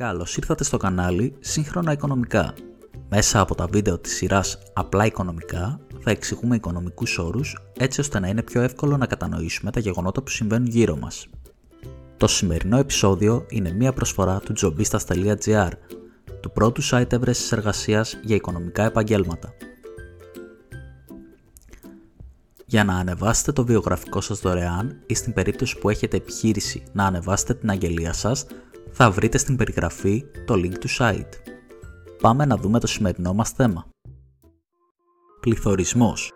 Καλώς ήρθατε στο κανάλι Σύγχρονα Οικονομικά. Μέσα από τα βίντεο της σειράς Απλά Οικονομικά θα εξηγούμε οικονομικούς όρους έτσι ώστε να είναι πιο εύκολο να κατανοήσουμε τα γεγονότα που συμβαίνουν γύρω μας. Το σημερινό επεισόδιο είναι μία προσφορά του jobistas.gr, του πρώτου site έβρεσης εργασίας για οικονομικά επαγγέλματα. Για να ανεβάσετε το βιογραφικό σας δωρεάν ή στην περίπτωση που έχετε επιχείρηση να ανεβάσετε την αγγελία σας, θα βρείτε στην περιγραφή το link του site. Πάμε να δούμε το σημερινό μας θέμα. Πληθωρισμός.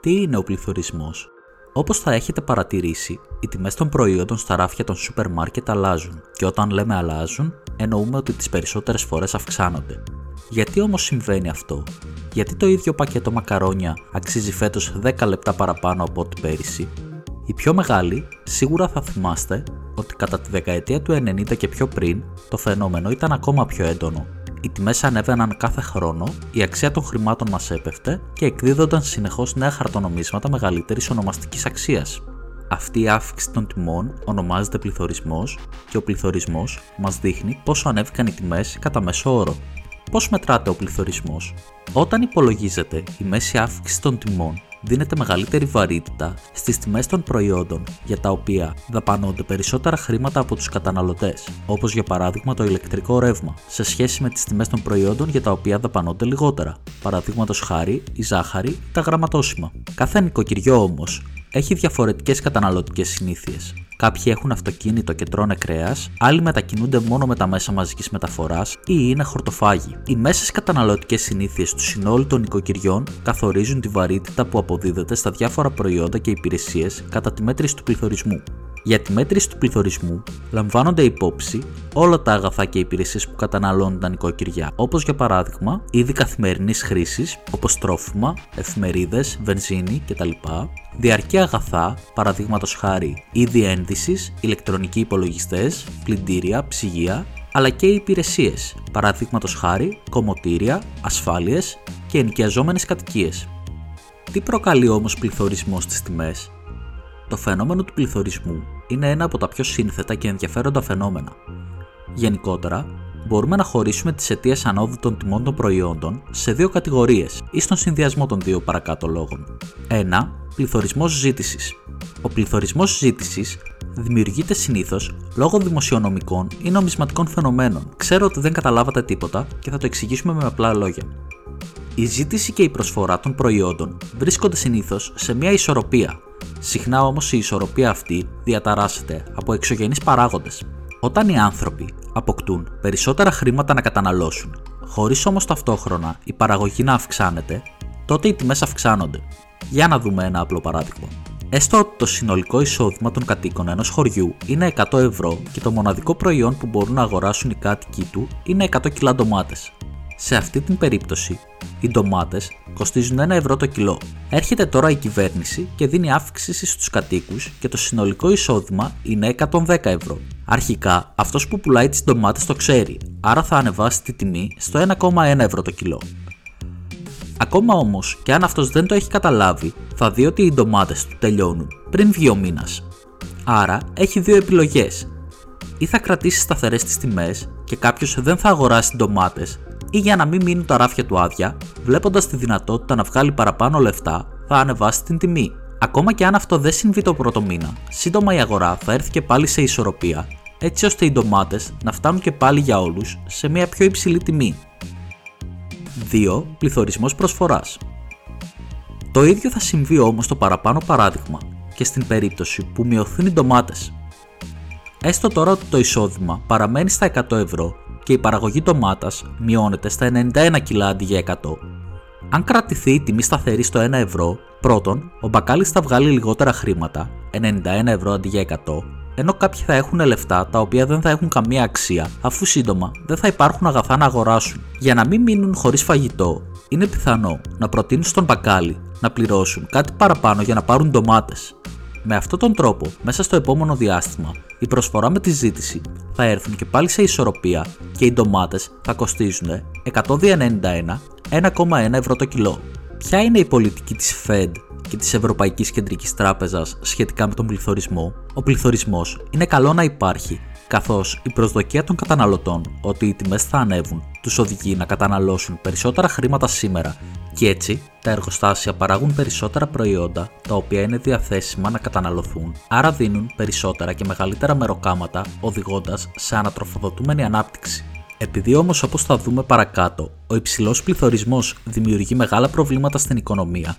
Τι είναι ο πληθωρισμός; Όπως θα έχετε παρατηρήσει, οι τιμές των προϊόντων στα ράφια των σούπερ μάρκετ αλλάζουν και όταν λέμε αλλάζουν, εννοούμε ότι τις περισσότερες φορές αυξάνονται. Γιατί όμως συμβαίνει αυτό; Γιατί το ίδιο πακέτο μακαρόνια αξίζει φέτος 10 λεπτά παραπάνω από ό,τι πέρυσι; Οι πιο μεγάλοι σίγουρα θα θυμάστε ότι κατά τη δεκαετία του 90 και πιο πριν το φαινόμενο ήταν ακόμα πιο έντονο. Οι τιμές ανέβαιναν κάθε χρόνο, η αξία των χρημάτων μας έπεφτε και εκδίδονταν συνεχώς νέα χαρτονομίσματα μεγαλύτερης ονομαστικής αξίας. Αυτή η αύξηση των τιμών ονομάζεται πληθωρισμός και ο πληθωρισμός μας δείχνει πόσο ανέβηκαν οι τιμές κατά μέσο όρο. Πώς μετράται ο πληθωρισμός, Όταν υπολογίζεται η μέση αύξηση των τιμών δίνεται μεγαλύτερη βαρύτητα στις τιμές των προϊόντων για τα οποία δαπανώνται περισσότερα χρήματα από τους καταναλωτές, όπως για παράδειγμα το ηλεκτρικό ρεύμα, σε σχέση με τις τιμές των προϊόντων για τα οποία δαπανώνται λιγότερα, παραδείγματος χάρη η ζάχαρη ή τα γραμματόσημα. Κάθε νοικοκυριό όμως έχει διαφορετικές καταναλωτικές συνήθειες. Κάποιοι έχουν αυτοκίνητο και τρώνε κρέας, άλλοι μετακινούνται μόνο με τα μέσα μαζικής μεταφοράς ή είναι χορτοφάγοι. Οι μέσες καταναλωτικές συνήθειες του συνόλου των νοικοκυριών καθορίζουν τη βαρύτητα που αποδίδεται στα διάφορα προϊόντα και υπηρεσίες κατά τη μέτρηση του πληθωρισμού. Για τη μέτρηση του πληθωρισμού λαμβάνονται υπόψη όλα τα αγαθά και υπηρεσίες που καταναλώνουν τα νοικοκυριά, όπως για παράδειγμα είδη καθημερινής χρήσης όπως τρόφιμα, εφημερίδες, βενζίνη κτλ., διαρκή αγαθά, παραδείγματος χάρη είδη ένδυσης, ηλεκτρονικοί υπολογιστές, πλυντήρια, ψυγεία, αλλά και υπηρεσίες, παραδείγματος χάρη κομμωτήρια, ασφάλειες και ενοικιαζόμενες κατοικίες. Τι προκαλεί όμως πληθωρισμός στις τιμές, το φαινόμενο του πληθωρισμού είναι ένα από τα πιο σύνθετα και ενδιαφέροντα φαινόμενα. Γενικότερα, μπορούμε να χωρίσουμε τις αιτίες ανόδου των τιμών των προϊόντων σε δύο κατηγορίες ή στον συνδυασμό των δύο παρακάτω λόγων. 1. Πληθωρισμός ζήτησης. Ο πληθωρισμός ζήτησης δημιουργείται συνήθως λόγω δημοσιονομικών ή νομισματικών φαινομένων. Ξέρω ότι δεν καταλάβατε τίποτα και θα το εξηγήσουμε με απλά λόγια. Η ζήτηση και η προσφορά των προϊόντων βρίσκονται συνήθως σε μια ισορροπία Συχνά όμως η ισορροπία αυτή διαταράσσεται από εξωγενείς παράγοντες. Όταν οι άνθρωποι αποκτούν περισσότερα χρήματα να καταναλώσουν, χωρίς όμως ταυτόχρονα η παραγωγή να αυξάνεται, τότε οι τιμές αυξάνονται. Για να δούμε ένα απλό παράδειγμα. Έστω ότι το συνολικό εισόδημα των κατοίκων ενός χωριού είναι 100 ευρώ και το μοναδικό προϊόν που μπορούν να αγοράσουν οι κάτοικοι του είναι 100 κιλά ντομάτες. Σε αυτή την περίπτωση, οι ντομάτες κοστίζουν 1 ευρώ το κιλό. Έρχεται τώρα η κυβέρνηση και δίνει αύξηση στους κατοίκους και το συνολικό εισόδημα είναι 110 ευρώ. Αρχικά, αυτός που πουλάει τις ντομάτες το ξέρει, άρα θα ανεβάσει τη τιμή στο 1,1 ευρώ το κιλό. Ακόμα όμως και αν αυτός δεν το έχει καταλάβει, θα δει ότι οι ντομάτες του τελειώνουν πριν βγει ο μήνας. Άρα έχει δύο επιλογές. Ή θα κρατήσει σταθερές τις τιμές και κάποιος δεν θα αγοράσει ντομάτες ή για να μην μείνουν τα ράφια του άδεια, βλέποντας τη δυνατότητα να βγάλει παραπάνω λεφτά, θα ανεβάσει την τιμή. Ακόμα και αν αυτό δεν συμβεί το πρώτο μήνα, σύντομα η αγορά θα έρθει και πάλι σε ισορροπία, έτσι ώστε οι ντομάτες να φτάνουν και πάλι για όλους σε μια πιο υψηλή τιμή. 2. Πληθωρισμός προσφοράς. Το ίδιο θα συμβεί όμως στο παραπάνω παράδειγμα και στην περίπτωση που μειωθούν οι ντομάτες. Έστω τώρα ότι το εισόδημα παραμένει στα 100 ευρώ και η παραγωγή ντομάτας μειώνεται στα 91 κιλά αντί για 100. Αν κρατηθεί η τιμή σταθερή στο 1 ευρώ, πρώτον, ο μπακάλι θα βγάλει λιγότερα χρήματα, 91 ευρώ αντί για 100, ενώ κάποιοι θα έχουν λεφτά τα οποία δεν θα έχουν καμία αξία, αφού σύντομα δεν θα υπάρχουν αγαθά να αγοράσουν. Για να μην μείνουν χωρίς φαγητό, είναι πιθανό να προτείνουν στον μπακάλι να πληρώσουν κάτι παραπάνω για να πάρουν ντομάτες. Με αυτόν τον τρόπο, μέσα στο επόμενο διάστημα, η προσφορά με τη ζήτηση θα έρθουν και πάλι σε ισορροπία και οι ντομάτες θα κοστίζουν 191 1,1 ευρώ το κιλό. Ποια είναι η πολιτική της Fed και της Ευρωπαϊκής Κεντρικής Τράπεζας σχετικά με τον πληθωρισμό; Ο πληθωρισμός είναι καλό να υπάρχει καθώς η προσδοκία των καταναλωτών ότι οι τιμές θα ανέβουν τους οδηγεί να καταναλώσουν περισσότερα χρήματα σήμερα και έτσι τα εργοστάσια παράγουν περισσότερα προϊόντα τα οποία είναι διαθέσιμα να καταναλωθούν, άρα δίνουν περισσότερα και μεγαλύτερα μεροκάματα οδηγώντας σε ανατροφοδοτούμενη ανάπτυξη. Επειδή όμως, όπως θα δούμε παρακάτω, ο υψηλός πληθωρισμός δημιουργεί μεγάλα προβλήματα στην οικονομία,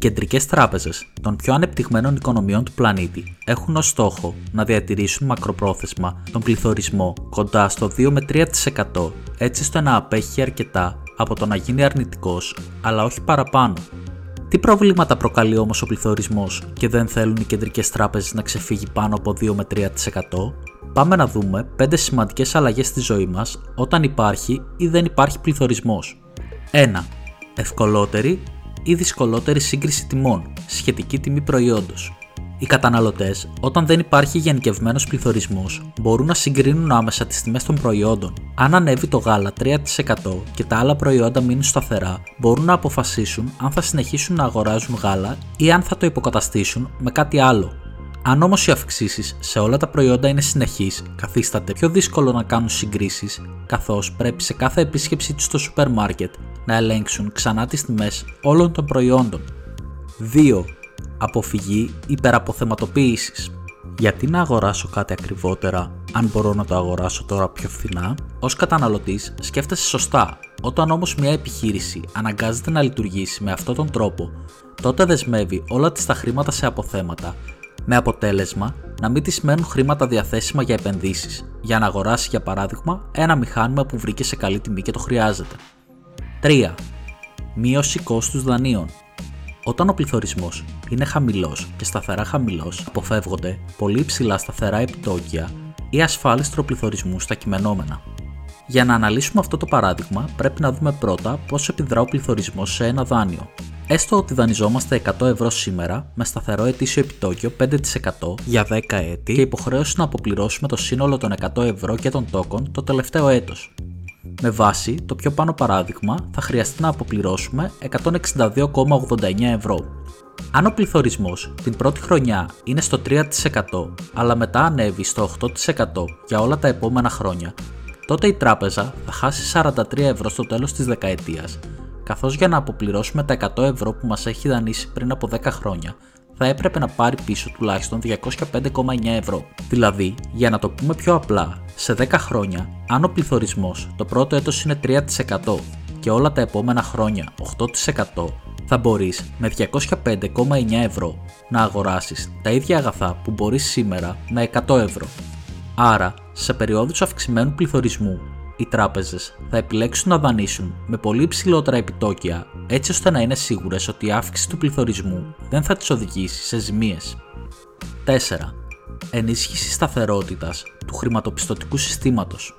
οι κεντρικές τράπεζες των πιο ανεπτυγμένων οικονομιών του πλανήτη έχουν ως στόχο να διατηρήσουν μακροπρόθεσμα τον πληθωρισμό κοντά στο 2 με 3% έτσι ώστε να απέχει αρκετά από το να γίνει αρνητικός, αλλά όχι παραπάνω. Τι προβλήματα προκαλεί όμως ο πληθωρισμός και δεν θέλουν οι κεντρικές τράπεζες να ξεφύγει πάνω από 2 με 3%? πάμε να δούμε 5 σημαντικές αλλαγές στη ζωή μας όταν υπάρχει ή δεν υπάρχει πληθωρισμός. 1. Ευκολότερη ή δυσκολότερη σύγκριση τιμών, σχετική τιμή προϊόντος. Οι καταναλωτές, όταν δεν υπάρχει γενικευμένος πληθωρισμός, μπορούν να συγκρίνουν άμεσα τις τιμές των προϊόντων. Αν ανέβει το γάλα 3% και τα άλλα προϊόντα μείνουν σταθερά, μπορούν να αποφασίσουν αν θα συνεχίσουν να αγοράζουν γάλα ή αν θα το υποκαταστήσουν με κάτι άλλο. Αν όμως οι αυξήσεις σε όλα τα προϊόντα είναι συνεχείς, καθίσταται πιο δύσκολο να κάνουν συγκρίσεις, καθώς πρέπει σε κάθε επίσκεψή τους στο σούπερ μάρκετ να ελέγξουν ξανά τις τιμές όλων των προϊόντων. 2. Αποφυγή υπεραποθεματοποίησης. Γιατί να αγοράσω κάτι ακριβότερα, αν μπορώ να το αγοράσω τώρα πιο φθηνά, ως καταναλωτής σκέφτεσαι σωστά. Όταν όμως μια επιχείρηση αναγκάζεται να λειτουργήσει με αυτόν τον τρόπο, τότε δεσμεύει όλα της τα χρήματα σε αποθέματα με αποτέλεσμα να μην της μένουν χρήματα διαθέσιμα για επενδύσεις, για να αγοράσει για παράδειγμα ένα μηχάνημα που βρήκε σε καλή τιμή και το χρειάζεται. 3. Μείωση κόστους δανείων. Όταν ο πληθωρισμός είναι χαμηλός και σταθερά χαμηλός, αποφεύγονται πολύ υψηλά σταθερά επιτόκια ή ασφάλιστρο πληθωρισμού στα κειμενόμενα. Για να αναλύσουμε αυτό το παράδειγμα, πρέπει να δούμε πρώτα πώς επιδρά ο πληθωρισμός σε ένα δάνειο. Έστω ότι δανειζόμαστε 100 ευρώ σήμερα με σταθερό ετήσιο επιτόκιο 5% για 10 έτη και υποχρέωση να αποπληρώσουμε το σύνολο των 100 ευρώ και των τόκων το τελευταίο έτος. Με βάση το πιο πάνω παράδειγμα θα χρειαστεί να αποπληρώσουμε 162,89 ευρώ. Αν ο πληθωρισμός την πρώτη χρονιά είναι στο 3% αλλά μετά ανέβει στο 8% για όλα τα επόμενα χρόνια, τότε η τράπεζα θα χάσει 43 ευρώ στο τέλος της δεκαετίας καθώς για να αποπληρώσουμε τα 100 ευρώ που μας έχει δανείσει πριν από 10 χρόνια, θα έπρεπε να πάρει πίσω τουλάχιστον 205,9 ευρώ. Δηλαδή, για να το πούμε πιο απλά, σε 10 χρόνια, αν ο πληθωρισμός το πρώτο έτος είναι 3% και όλα τα επόμενα χρόνια 8%, θα μπορείς με 205,9 ευρώ να αγοράσεις τα ίδια αγαθά που μπορείς σήμερα με 100 ευρώ. Άρα, σε περιόδους αυξημένου πληθωρισμού, οι τράπεζες θα επιλέξουν να δανείσουν με πολύ υψηλότερα επιτόκια έτσι ώστε να είναι σίγουρες ότι η αύξηση του πληθωρισμού δεν θα τις οδηγήσει σε ζημίες. 4. Ενίσχυση σταθερότητας του χρηματοπιστωτικού συστήματος.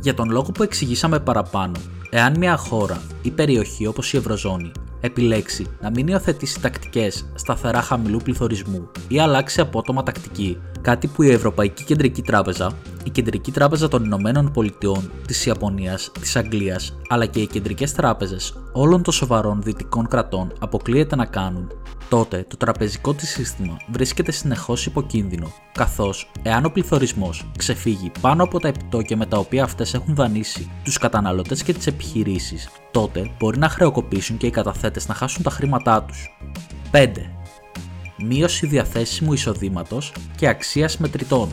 Για τον λόγο που εξηγήσαμε παραπάνω, εάν μια χώρα ή περιοχή όπως η Ευρωζώνη επιλέξει να μην υιοθετήσει τακτικές σταθερά χαμηλού πληθωρισμού ή αλλάξει απότομα τακτική, κάτι που η Ευρωπαϊκή Κεντρική Τράπεζα, η Κεντρική Τράπεζα των Ηνωμένων Πολιτειών, της Ιαπωνίας, της Αγγλίας αλλά και οι κεντρικές τράπεζες όλων των σοβαρών δυτικών κρατών αποκλείεται να κάνουν, τότε το τραπεζικό της σύστημα βρίσκεται συνεχώς υποκίνδυνο, καθώς εάν ο πληθωρισμός ξεφύγει πάνω από τα επιτόκια με τα οποία αυτές έχουν δανείσει τους καταναλωτές και τις επιχειρήσεις, τότε μπορεί να χρεοκοπήσουν και οι καταθέτες να χάσουν τα χρήματά τους. 5. Μείωση διαθέσιμου εισοδήματος και αξίας μετρητών.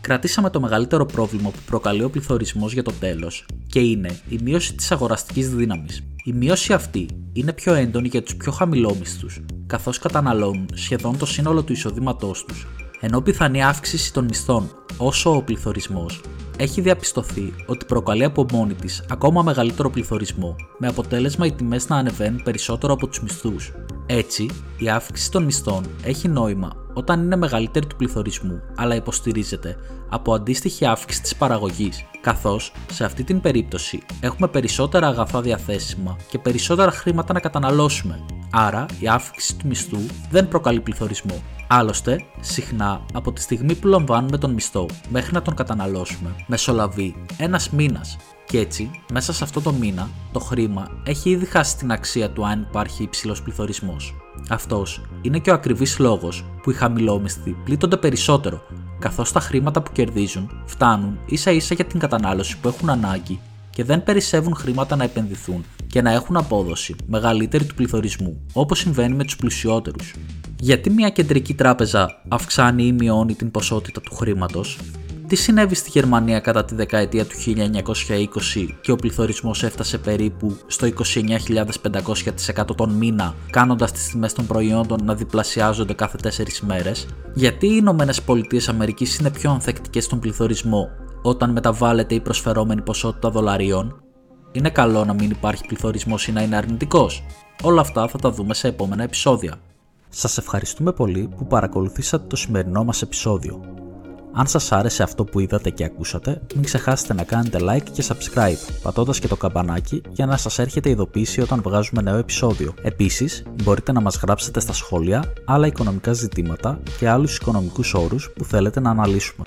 Κρατήσαμε το μεγαλύτερο πρόβλημα που προκαλεί ο πληθωρισμός για το τέλος και είναι η μείωση της αγοραστικής δύναμης. Η μείωση αυτή είναι πιο έντονη για τους πιο χαμηλόμισθους, καθώς καταναλώνουν σχεδόν το σύνολο του εισοδήματός τους, ενώ πιθανή αύξηση των μισθών όσο ο πληθωρισμός έχει διαπιστωθεί ότι προκαλεί από μόνη της ακόμα μεγαλύτερο πληθωρισμό, με αποτέλεσμα οι τιμές να ανεβαίνουν περισσότερο από τους μισθούς. Έτσι, η αύξηση των μισθών έχει νόημα όταν είναι μεγαλύτερη του πληθωρισμού, αλλά υποστηρίζεται από αντίστοιχη αύξηση της παραγωγής, καθώς σε αυτή την περίπτωση έχουμε περισσότερα αγαθά διαθέσιμα και περισσότερα χρήματα να καταναλώσουμε. Άρα, η αύξηση του μισθού δεν προκαλεί πληθωρισμό. Άλλωστε, συχνά από τη στιγμή που λαμβάνουμε τον μισθό μέχρι να τον καταναλώσουμε, μεσολαβεί ένας μήνας και έτσι, μέσα σε αυτό το μήνα, το χρήμα έχει ήδη χάσει την αξία του αν υπάρχει υψηλός πληθωρισμός. Αυτός είναι και ο ακριβής λόγος που οι χαμηλόμισθοι πλήττονται περισσότερο, καθώς τα χρήματα που κερδίζουν φτάνουν ίσα ίσα για την κατανάλωση που έχουν ανάγκη και δεν περισσεύουν χρήματα να επενδυθούν και να έχουν απόδοση μεγαλύτερη του πληθωρισμού, όπως συμβαίνει με τους πλουσιότερους. Γιατί μια κεντρική τράπεζα αυξάνει ή μειώνει την ποσότητα του χρήματος, τι συνέβη στη Γερμανία κατά τη δεκαετία του 1920 και ο πληθωρισμός έφτασε περίπου στο 29.500% τον μήνα, κάνοντας τις τιμές των προϊόντων να διπλασιάζονται κάθε 4 μέρες, γιατί οι Ηνωμένες Πολιτείες Αμερικής είναι πιο ανθεκτικές στον πληθωρισμό όταν μεταβάλλεται η προσφερόμενη ποσότητα δολαρίων, είναι καλό να μην υπάρχει πληθωρισμός ή να είναι αρνητικός. Όλα αυτά θα τα δούμε σε επόμενα επεισόδια. Σας ευχαριστούμε πολύ που παρακολουθήσατε το σημερινό μας επεισόδιο. Αν σας άρεσε αυτό που είδατε και ακούσατε, μην ξεχάσετε να κάνετε like και subscribe, πατώντας και το καμπανάκι για να σας έρχεται ειδοποίηση όταν βγάζουμε νέο επεισόδιο. Επίσης, μπορείτε να μας γράψετε στα σχόλια άλλα οικονομικά ζητήματα και άλλους οικονομικούς όρους που θέλετε να αναλύσουμε.